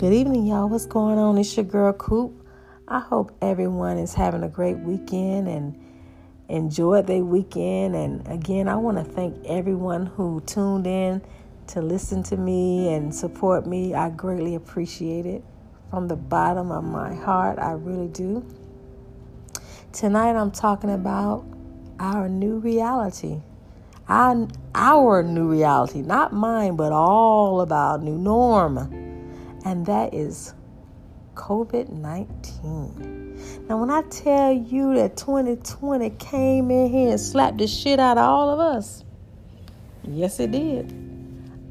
Good evening, y'all. What's going on? It's your girl Coop. I hope everyone is having a great weekend and enjoyed their weekend. And again, I want to thank everyone who tuned in to listen to me and support me. I greatly appreciate it from the bottom of my heart. I really do. Tonight, I'm talking about our new reality. Our, our new reality, not mine, but all about new norm. And that is COVID 19. Now, when I tell you that 2020 came in here and slapped the shit out of all of us, yes, it did.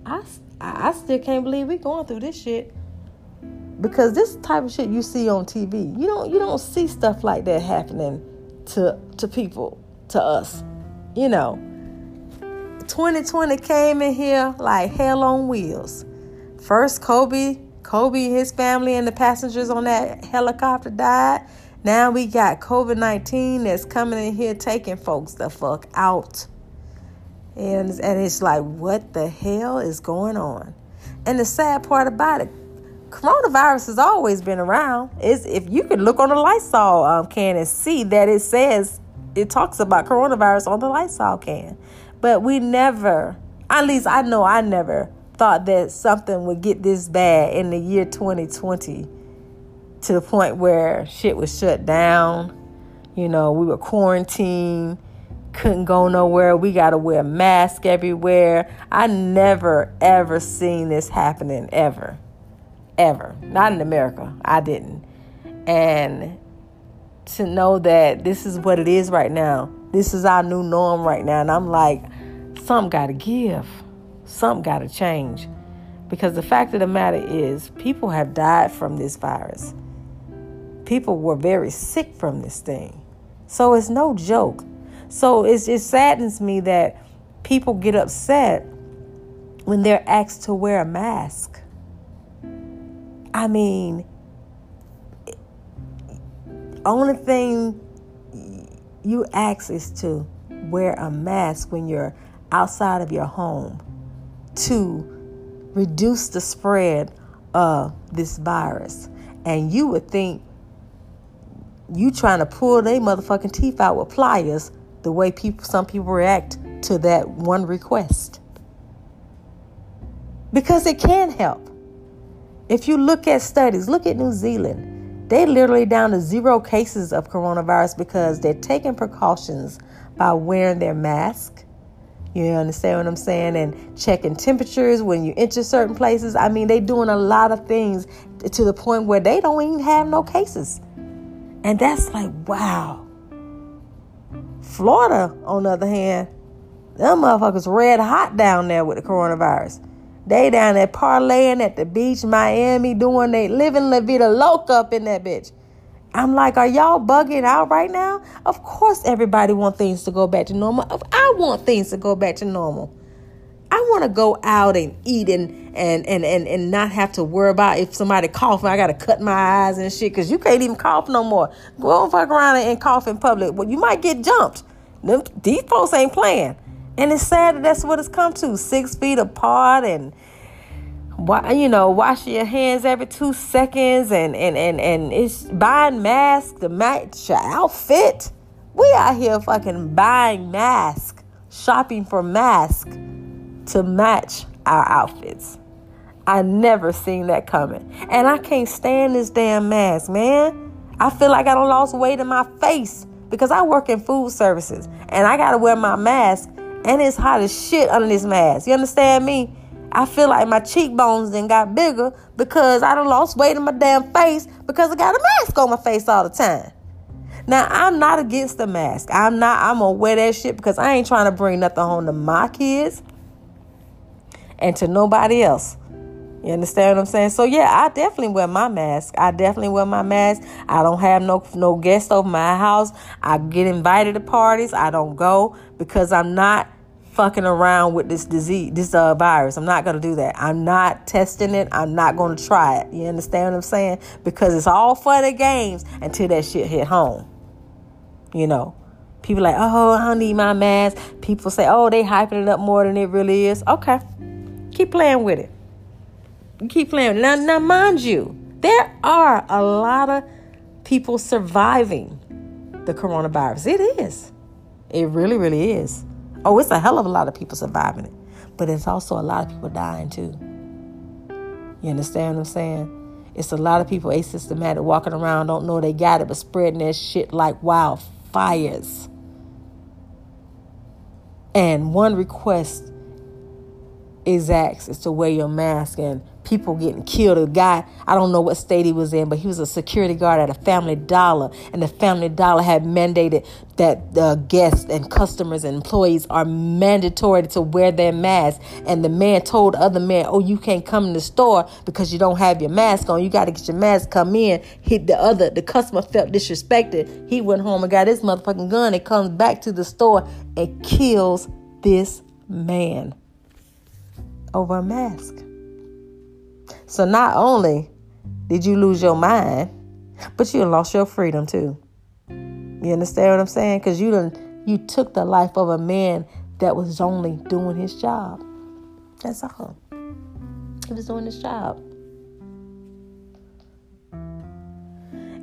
I, I still can't believe we're going through this shit because this type of shit you see on TV, you don't you don't see stuff like that happening to to people, to us. You know, 2020 came in here like hell on wheels. First, Kobe, Kobe, his family, and the passengers on that helicopter died. Now we got COVID 19 that's coming in here taking folks the fuck out. And, and it's like, what the hell is going on? And the sad part about it, coronavirus has always been around. Is if you could look on the Lysol um, can and see that it says it talks about coronavirus on the Lysol can, but we never, at least I know I never thought that something would get this bad in the year 2020 to the point where shit was shut down. You know, we were quarantined couldn't go nowhere. We got to wear a mask everywhere. I never, ever seen this happening, ever. Ever. Not in America. I didn't. And to know that this is what it is right now, this is our new norm right now. And I'm like, something got to give, something got to change. Because the fact of the matter is, people have died from this virus. People were very sick from this thing. So it's no joke. So it saddens me that people get upset when they're asked to wear a mask. I mean, only thing you ask is to wear a mask when you're outside of your home to reduce the spread of this virus. And you would think you trying to pull their motherfucking teeth out with pliers the way people some people react to that one request. Because it can help. If you look at studies, look at New Zealand. They literally down to zero cases of coronavirus because they're taking precautions by wearing their mask. You understand what I'm saying? And checking temperatures when you enter certain places. I mean, they doing a lot of things to the point where they don't even have no cases. And that's like, wow. Florida, on the other hand, them motherfuckers red hot down there with the coronavirus. They down there parlaying at the beach, Miami, doing they living La Vida Loca up in that bitch. I'm like, are y'all bugging out right now? Of course, everybody want things to go back to normal. I want things to go back to normal. I want to go out and eat and, and, and, and, and not have to worry about if somebody coughing. I got to cut my eyes and shit because you can't even cough no more. Go and fuck around and cough in public. Well, you might get jumped. Them, these folks ain't playing. And it's sad that that's what it's come to. Six feet apart and you know, wash your hands every two seconds and and and, and it's buying masks to match your outfit. We out here fucking buying masks, shopping for masks to match our outfits. I never seen that coming. And I can't stand this damn mask, man. I feel like I don't lost weight in my face because I work in food services and I gotta wear my mask and it's hot as shit under this mask. You understand me? I feel like my cheekbones then got bigger because I done lost weight in my damn face because I got a mask on my face all the time. Now I'm not against the mask. I'm not. I'm gonna wear that shit because I ain't trying to bring nothing home to my kids and to nobody else. You understand what I'm saying? So yeah, I definitely wear my mask. I definitely wear my mask. I don't have no no guests over my house. I get invited to parties. I don't go because I'm not fucking around with this disease, this uh, virus. I'm not gonna do that. I'm not testing it. I'm not gonna try it. You understand what I'm saying? Because it's all fun and games until that shit hit home. You know, people like, oh, I don't need my mask. People say, oh, they hyping it up more than it really is. Okay, keep playing with it. keep playing. Now, now, mind you, there are a lot of people surviving the coronavirus. It is. It really, really is. Oh, it's a hell of a lot of people surviving it. But it's also a lot of people dying too. You understand what I'm saying? It's a lot of people asymptomatic walking around, don't know they got it, but spreading that shit like wildfires. And one request is asked is to wear your mask and people getting killed. A guy, I don't know what state he was in, but he was a security guard at a Family Dollar, and the Family Dollar had mandated that the guests and customers and employees are mandatory to wear their mask. And the man told other man, "Oh, you can't come in the store because you don't have your mask on. You got to get your mask. Come in." Hit the other, the customer felt disrespected. He went home and got his motherfucking gun and comes back to the store and kills this man over a mask. So not only did you lose your mind, but you lost your freedom too. You understand what I'm saying? Because you done, you took the life of a man that was only doing his job. That's all. He was doing his job.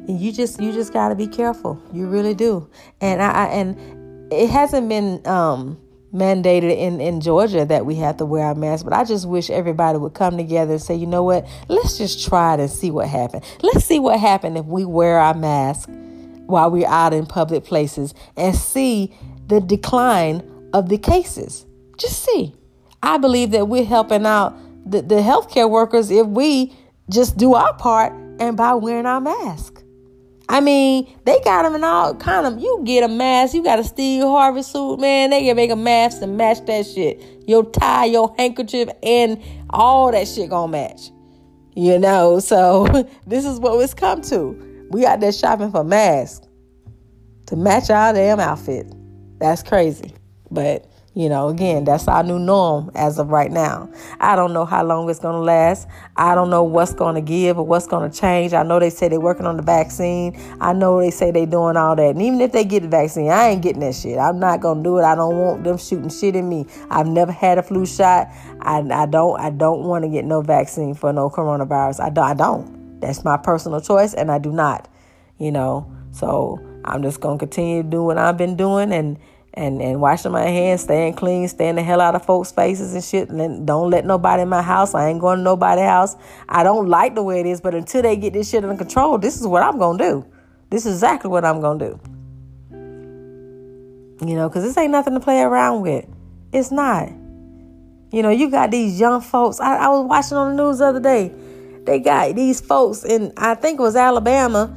And you just you just gotta be careful. You really do. And I, I and it hasn't been um mandated in, in Georgia that we have to wear our masks, but I just wish everybody would come together and say, you know what, let's just try it and see what happens. Let's see what happens if we wear our mask while we're out in public places and see the decline of the cases. Just see. I believe that we're helping out the, the healthcare workers if we just do our part and by wearing our mask. I mean, they got them in all kind of. You get a mask, you got a Steve Harvey suit, man. They can make a mask to match that shit. Your tie, your handkerchief, and all that shit gonna match. You know, so this is what it's come to. We out there shopping for masks to match our damn outfit. That's crazy, but you know, again, that's our new norm as of right now. I don't know how long it's going to last. I don't know what's going to give or what's going to change. I know they say they're working on the vaccine. I know they say they're doing all that. And even if they get the vaccine, I ain't getting that shit. I'm not going to do it. I don't want them shooting shit in me. I've never had a flu shot. I, I don't I don't want to get no vaccine for no coronavirus. I, do, I don't. That's my personal choice and I do not. You know, so I'm just going to continue to do what I've been doing and and and washing my hands, staying clean, staying the hell out of folks' faces and shit. And don't let nobody in my house. I ain't going to nobody's house. I don't like the way it is, but until they get this shit under control, this is what I'm gonna do. This is exactly what I'm gonna do. You know, because this ain't nothing to play around with. It's not. You know, you got these young folks. I, I was watching on the news the other day. They got these folks in, I think it was Alabama,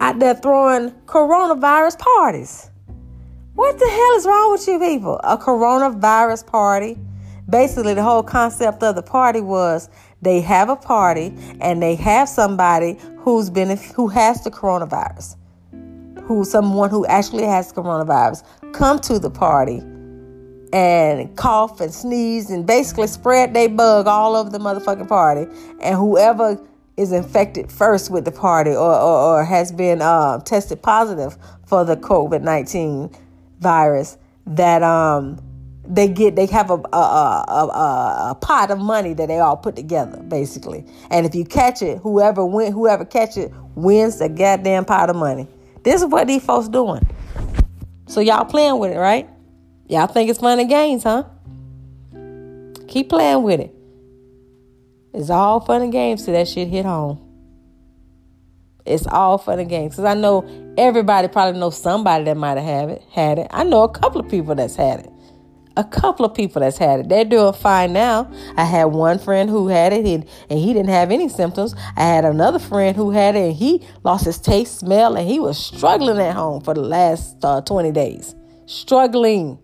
out there throwing coronavirus parties. What the hell is wrong with you people? A coronavirus party? Basically, the whole concept of the party was they have a party and they have somebody who's been who has the coronavirus, who someone who actually has coronavirus come to the party and cough and sneeze and basically spread they bug all over the motherfucking party, and whoever is infected first with the party or, or, or has been uh, tested positive for the COVID 19 virus that um they get they have a a, a a, a pot of money that they all put together basically. And if you catch it whoever win whoever catch it wins the goddamn pot of money. This is what these folks doing. So y'all playing with it right? Y'all think it's fun and games huh? Keep playing with it. It's all fun and games till that shit hit home it's all fun and games. Because I know everybody probably knows somebody that might have it, had it. I know a couple of people that's had it. A couple of people that's had it. They're doing fine now. I had one friend who had it and, and he didn't have any symptoms. I had another friend who had it and he lost his taste, smell, and he was struggling at home for the last uh, 20 days. Struggling.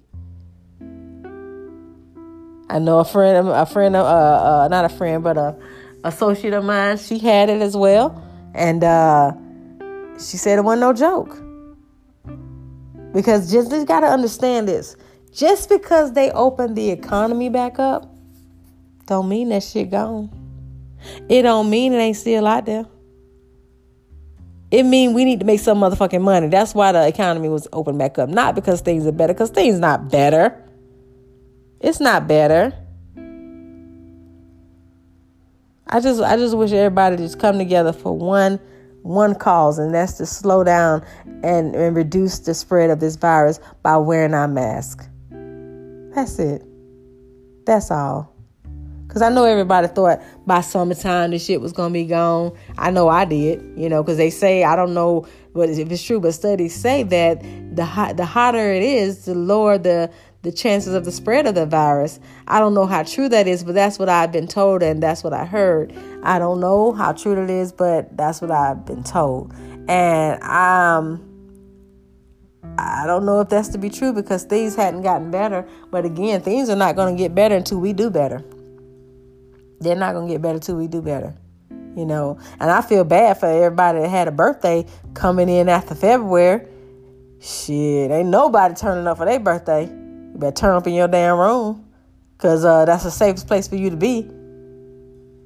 I know a friend, a friend, uh, uh, not a friend, but a associate of mine. She had it as well. And uh, she said it wasn't no joke. Because just you got to understand this. Just because they opened the economy back up, don't mean that shit gone. It don't mean it ain't still out there. It mean we need to make some motherfucking money. That's why the economy was open back up. Not because things are better, because things not better. It's not better. I just I just wish everybody just come together for one one cause, and that's to slow down and, and reduce the spread of this virus by wearing our mask. That's it. That's all. Cause I know everybody thought by summertime this shit was gonna be gone. I know I did, you know, because they say I don't know, but if it's true, but studies say that the hot, the hotter it is, the lower the the chances of the spread of the virus. I don't know how true that is, but that's what I've been told and that's what I heard. I don't know how true it is, but that's what I've been told. And um I don't know if that's to be true because things hadn't gotten better. But again, things are not going to get better until we do better. They're not going to get better until we do better. You know, and I feel bad for everybody that had a birthday coming in after February. Shit, ain't nobody turning up for their birthday. You better turn up in your damn room because uh, that's the safest place for you to be.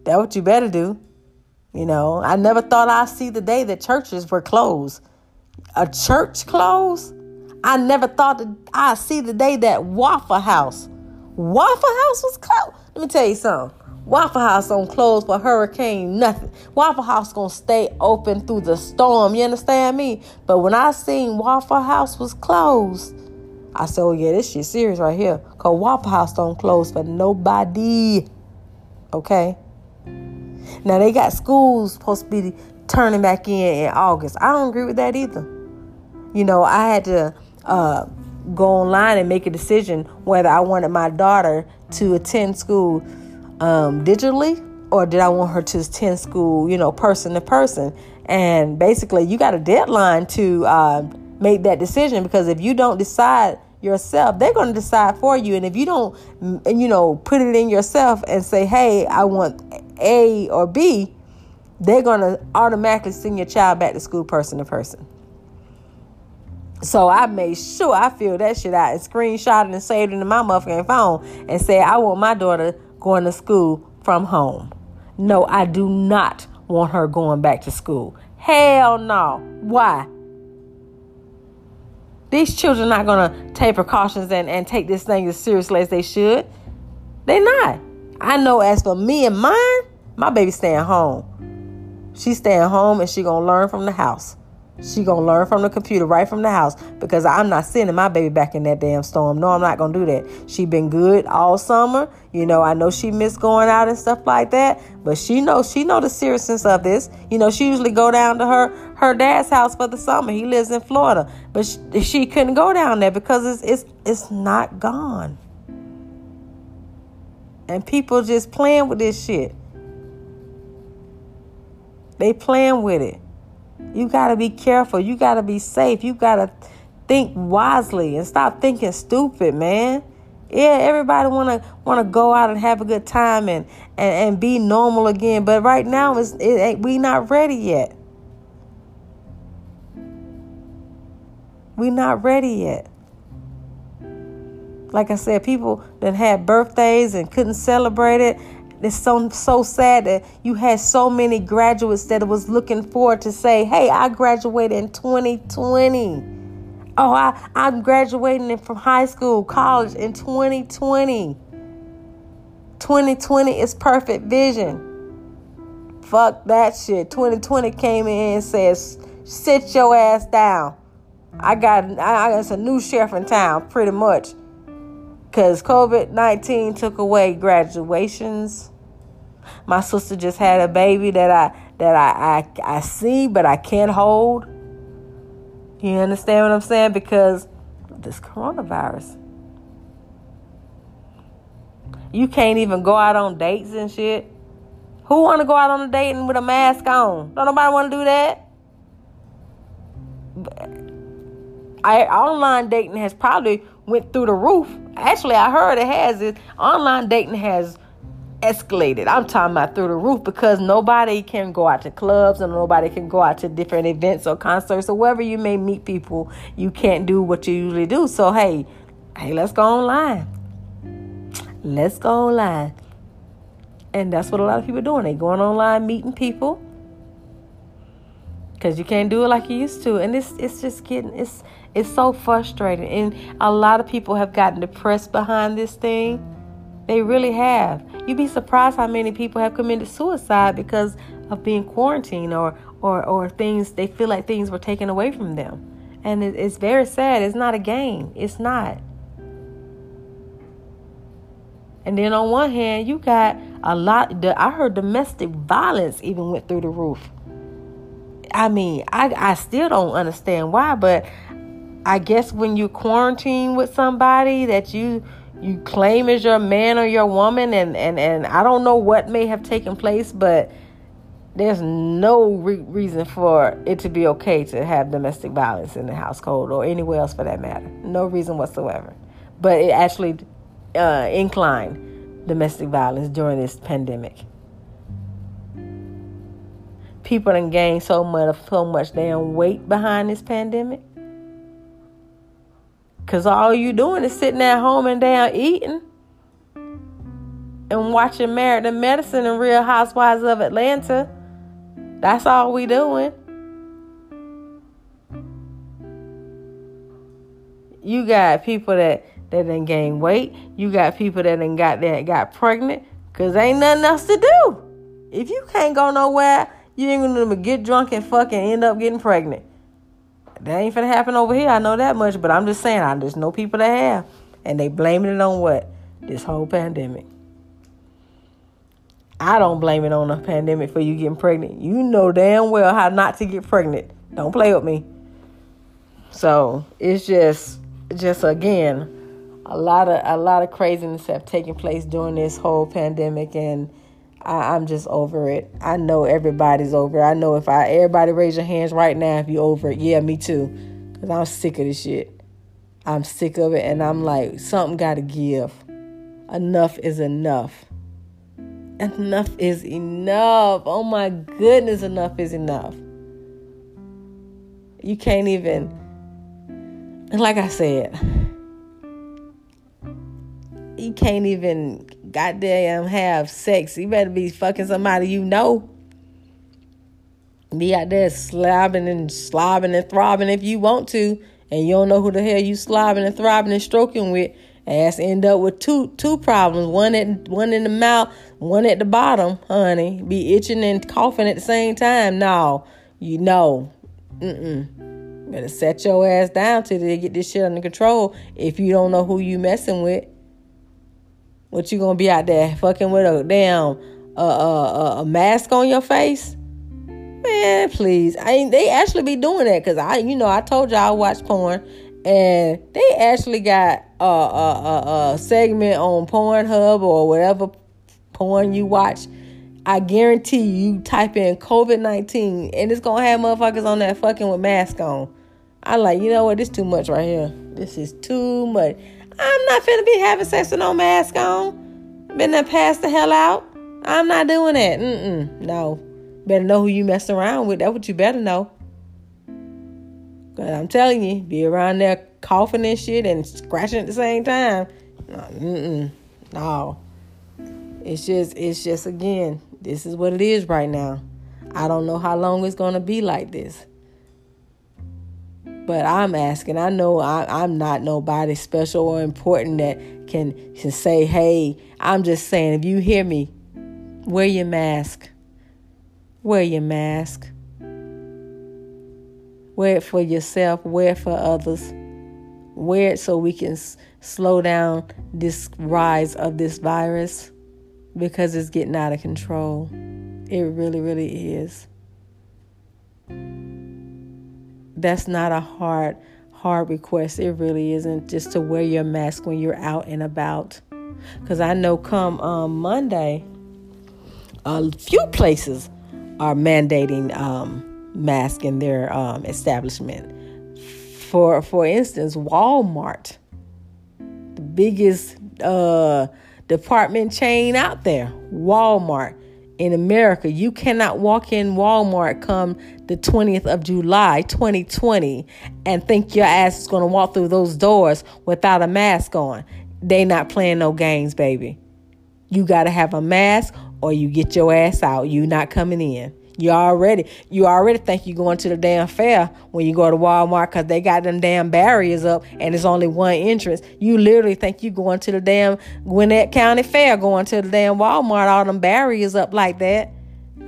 That's what you better do. You know, I never thought I'd see the day that churches were closed. A church closed? I never thought that I'd see the day that Waffle House, Waffle House was closed. Let me tell you something. Waffle House don't close for hurricane, nothing. Waffle House gonna stay open through the storm. You understand me? But when I seen Waffle House was closed, I said, oh yeah, this shit serious right here. Cause Waffle House don't close for nobody. Okay? Now they got schools supposed to be turning back in in August. I don't agree with that either. You know, I had to uh, go online and make a decision whether I wanted my daughter to attend school um, digitally or did I want her to attend school, you know, person to person. And basically, you got a deadline to uh, make that decision because if you don't decide yourself they're going to decide for you and if you don't you know put it in yourself and say hey i want a or b they're going to automatically send your child back to school person to person so I made sure I filled that shit out and screenshot it and saved it in my motherfucking phone and said I want my daughter going to school from home. No, I do not want her going back to school. Hell no. Why? These children are not going to take precautions and, and take this thing as seriously as they should. They're not. I know as for me and mine, my baby staying home. She's staying home and she going to learn from the house. She gonna learn from the computer right from the house because I'm not sending my baby back in that damn storm. No, I'm not gonna do that. She been good all summer. You know, I know she missed going out and stuff like that, but she knows she know the seriousness of this. You know, she usually go down to her her dad's house for the summer. He lives in Florida, but she, she couldn't go down there because it's it's it's not gone. And people just playing with this shit. They playing with it. You got to be careful. You got to be safe. You got to think wisely and stop thinking stupid, man. Yeah, everybody want to want to go out and have a good time and, and, and be normal again, but right now it's, it ain't, we not ready yet. We not ready yet. Like I said, people that had birthdays and couldn't celebrate it it's so so sad that you had so many graduates that was looking forward to say, "Hey, I graduated in 2020." Oh, I I'm graduating from high school, college in 2020. 2020 is perfect vision. Fuck that shit. 2020 came in and says, "Sit your ass down." I got I got a new sheriff in town, pretty much because COVID 19 took away graduations. My sister just had a baby that I that I, I I see but I can't hold. You understand what I'm saying? Because this coronavirus. You can't even go out on dates and shit. Who want to go out on a date with a mask on? Don't nobody want to do that. I, online dating has probably went through the roof. Actually, I heard it has. It online dating has escalated. I'm talking about through the roof because nobody can go out to clubs and nobody can go out to different events or concerts or wherever you may meet people. You can't do what you usually do. So hey, hey, let's go online. Let's go online. And that's what a lot of people are doing. They going online meeting people because you can't do it like you used to, and it's it's just getting it's it's so frustrating, and a lot of people have gotten depressed behind this thing. They really have. You'd be surprised how many people have committed suicide because of being quarantined or or or things they feel like things were taken away from them. And it, it's very sad. It's not a game. It's not. And then on one hand, you got a lot. I heard domestic violence even went through the roof. I mean, I I still don't understand why, but I guess when you quarantine with somebody that you you claim as your man or your woman, and and and I don't know what may have taken place, but there's no re- reason for it to be okay to have domestic violence in the household or anywhere else for that matter. No reason whatsoever. But it actually uh, inclined domestic violence during this pandemic. People done gained so much, so much damn weight behind this pandemic. Cause all you doing is sitting at home and down eating and watching Married to Medicine and Real Housewives of Atlanta. That's all we doing. You got people that that done gain weight. You got people that done got that got pregnant. Cause ain't nothing else to do. If you can't go nowhere, you ain't gonna get drunk and fucking end up getting pregnant. That ain't gonna happen over here. I know that much, but I'm just saying I just know people that have. And they blaming it on what? This whole pandemic. I don't blame it on the pandemic for you getting pregnant. You know damn well how not to get pregnant. Don't play with me. So it's just just again a lot of a lot of craziness have taken place during this whole pandemic, and I, am just over it. I know everybody's over. it. I know if I everybody raise your hands right now if you're over it. Yeah, me too, because I'm sick of this shit. I'm sick of it, and I'm like something got to give. Enough is enough. Enough is enough. Oh my goodness, enough is enough. You can't even, like I said you can't even goddamn have sex. You better be fucking somebody you know. Be out there slobbing and slobbing and throbbing if you want to, and you don't know who the hell you slobbing and throbbing and stroking with. Ass end up with two two problems. One at one in the mouth, one at the bottom, honey. Be itching and coughing at the same time. No, you know. Mm-mm. Better set your ass down till they get this shit under control if you don't know who you messing with. What you gonna be out there fucking with a damn uh, uh, a mask on your face? Man, please. I they actually be doing that because I, you know, I told y'all I watch porn, and they actually got a, a, a, a segment on Pornhub or whatever porn you watch. I guarantee you, you type in COVID nineteen, and it's gonna have motherfuckers on that fucking with mask on. I like, you know what? This too much right here. This is too much. I'm not finna be having sex with no mask on. Been there pass the hell out. I'm not doing that. Mm-mm. No. Better know who you mess around with. That's what you better know. Cause I'm telling you, be around there coughing and shit and scratching at the same time. No. It's just, it's just again, this is what it is right now. I don't know how long it's gonna be like this. But I'm asking, I know I, am not nobody special or important that can, can say, hey, I'm just saying, if you hear me, wear your mask. Wear your mask. Wear it for yourself, wear it for others. Wear it so we can s- slow down this rise of this virus because it's getting out of control. It really, really is that's not a hard hard request. It really isn't just to wear your mask when you're out and about. Cause I know come um, Monday, a few places are mandating um, mask in their um, establishment. For for instance, Walmart, the biggest uh, department chain out there, Walmart in America. You cannot walk in Walmart come the 20th of July 2020 and think your ass is going to walk through those doors without a mask on. They not playing no games, baby. You got to have a mask or you get your ass out. You not coming in. You already you already think you're going to the damn fair when you go to Walmart because they got them damn barriers up and it's only one entrance. You literally think you're going to the damn Gwinnett County Fair, going to the damn Walmart, all them barriers up like that.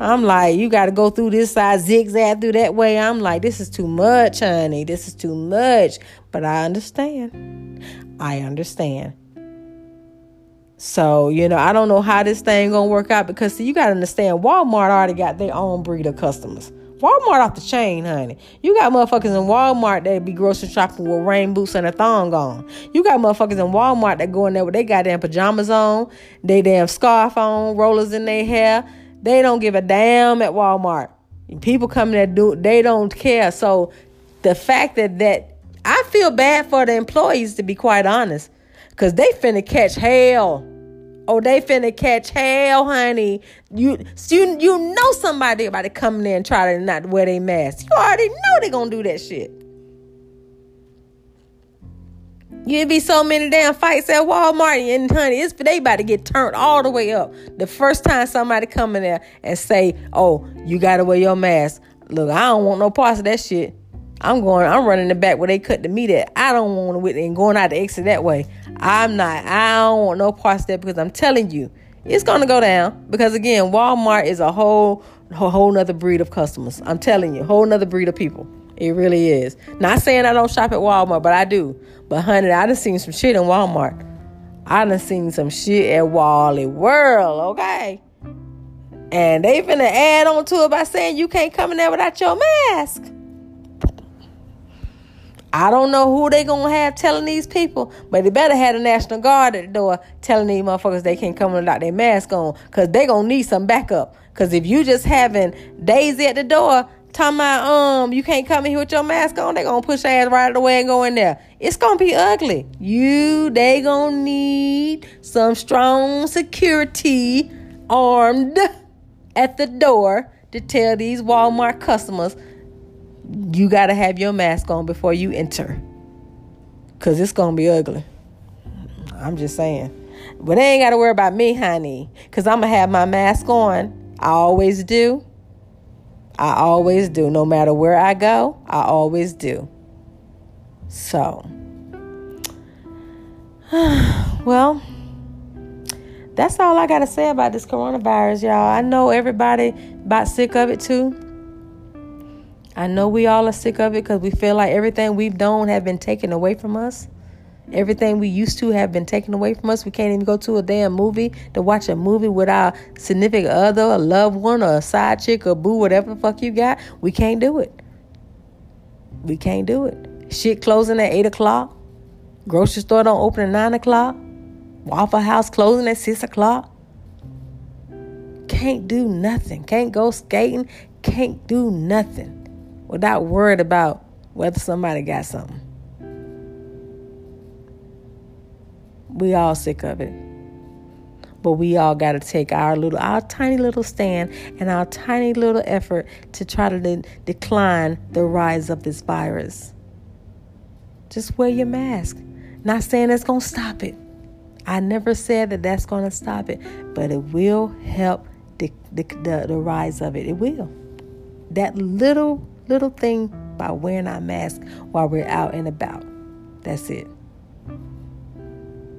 I'm like, you got to go through this side, zigzag through that way. I'm like, this is too much, honey. This is too much. But I understand. I understand. So, you know, I don't know how this thing gonna work out because see, you gotta understand Walmart already got their own breed of customers. Walmart off the chain, honey. You got motherfuckers in Walmart that be grocery shopping with rain boots and a thong on. You got motherfuckers in Walmart that go in there with they goddamn pajamas on, they damn scarf on, rollers in their hair. They don't give a damn at Walmart. People come there do they don't care. So the fact that that I feel bad for the employees to be quite honest. Cause they finna catch hell. Oh, they finna catch hell, honey. You you you know somebody about to come in there and try to not wear their mask. You already know they gonna do that shit. You'd be so many damn fights at Walmart, and honey, it's they about to get turned all the way up. The first time somebody come in there and say, "Oh, you gotta wear your mask," look, I don't want no parts of that shit. I'm going, I'm running the back where they cut the meat at. I don't want to and going out the exit that way. I'm not, I don't want no parts there because I'm telling you, it's gonna go down. Because again, Walmart is a whole a whole nother breed of customers. I'm telling you, whole nother breed of people. It really is. Not saying I don't shop at Walmart, but I do. But honey, I done seen some shit in Walmart. I done seen some shit at Wally World, okay? And they finna add on to it by saying you can't come in there without your mask. I don't know who they gonna have telling these people, but they better have the National Guard at the door telling these motherfuckers they can't come without their mask on, cause they gonna need some backup. Cause if you just having Daisy at the door talking about um you can't come in here with your mask on, they gonna push ass right away and go in there. It's gonna be ugly. You they gonna need some strong security armed at the door to tell these Walmart customers you got to have your mask on before you enter. Because it's going to be ugly. I'm just saying. But they ain't got to worry about me, honey. Because I'm going to have my mask on. I always do. I always do. No matter where I go, I always do. So, well, that's all I got to say about this coronavirus, y'all. I know everybody about sick of it too. I know we all are sick of it because we feel like everything we've done have been taken away from us. Everything we used to have been taken away from us. We can't even go to a damn movie to watch a movie with our significant other, a loved one, or a side chick, or boo, whatever the fuck you got. We can't do it. We can't do it. Shit closing at 8 o'clock. Grocery store don't open at 9 o'clock. Waffle House closing at 6 o'clock. Can't do nothing. Can't go skating. Can't do nothing without worried about whether somebody got something. We all sick of it. But we all got to take our little, our tiny little stand and our tiny little effort to try to de- decline the rise of this virus. Just wear your mask. Not saying it's going to stop it. I never said that that's going to stop it, but it will help the, the, the, the rise of it. It will. That little little thing by wearing our mask while we're out and about. That's it.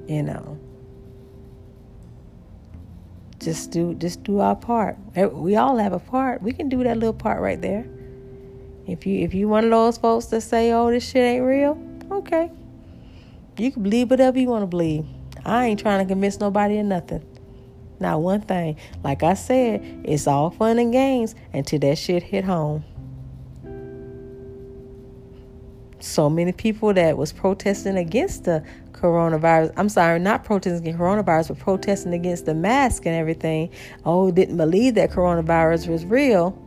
You know. Just do just do our part. Eh, we all have a part. We can do that little part right there. If you if you one of those folks that say, "Oh, this shit ain't real," okay, you can believe whatever you want to believe. I ain't trying to convince nobody of nothing. Not one thing. Like I said, it's all fun and games until that shit hit home. So many people that was protesting against the coronavirus. I'm sorry, not protesting against coronavirus, but protesting against the mask and everything. Oh, didn't believe that coronavirus was real.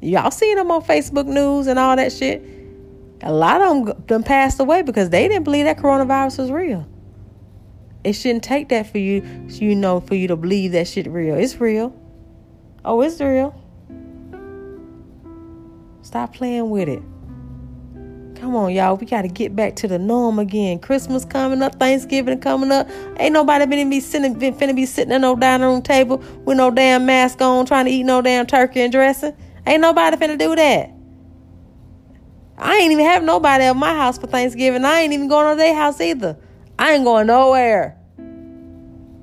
Y'all seen them on Facebook News and all that shit. A lot of them, them passed away because they didn't believe that coronavirus was real. It shouldn't take that for you, you know, for you to believe that shit real. It's real. Oh, it's real. Stop playing with it. Come on, y'all. We got to get back to the norm again. Christmas coming up, Thanksgiving coming up. Ain't nobody been be sitting, been finna be sitting at no dining room table with no damn mask on, trying to eat no damn turkey and dressing. Ain't nobody finna do that. I ain't even have nobody at my house for Thanksgiving. I ain't even going to their house either. I ain't going nowhere.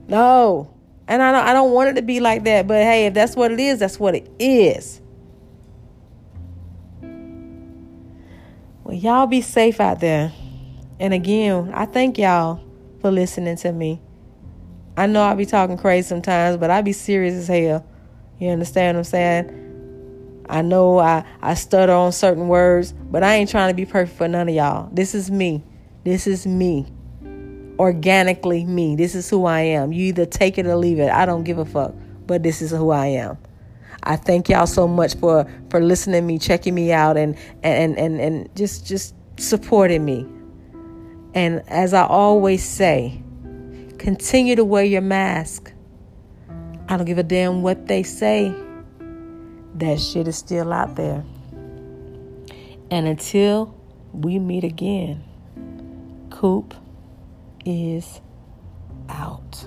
No. And I don't, I don't want it to be like that. But hey, if that's what it is, that's what it is. Well, y'all be safe out there. And again, I thank y'all for listening to me. I know I be talking crazy sometimes, but I be serious as hell. You understand what I'm saying? I know I, I stutter on certain words, but I ain't trying to be perfect for none of y'all. This is me. This is me. Organically me. This is who I am. You either take it or leave it. I don't give a fuck. But this is who I am. I thank y'all so much for for listening to me, checking me out and and and and just just supporting me. And as I always say, continue to wear your mask. I don't give a damn what they say that shit is still out there. And until we meet again, Coop is out.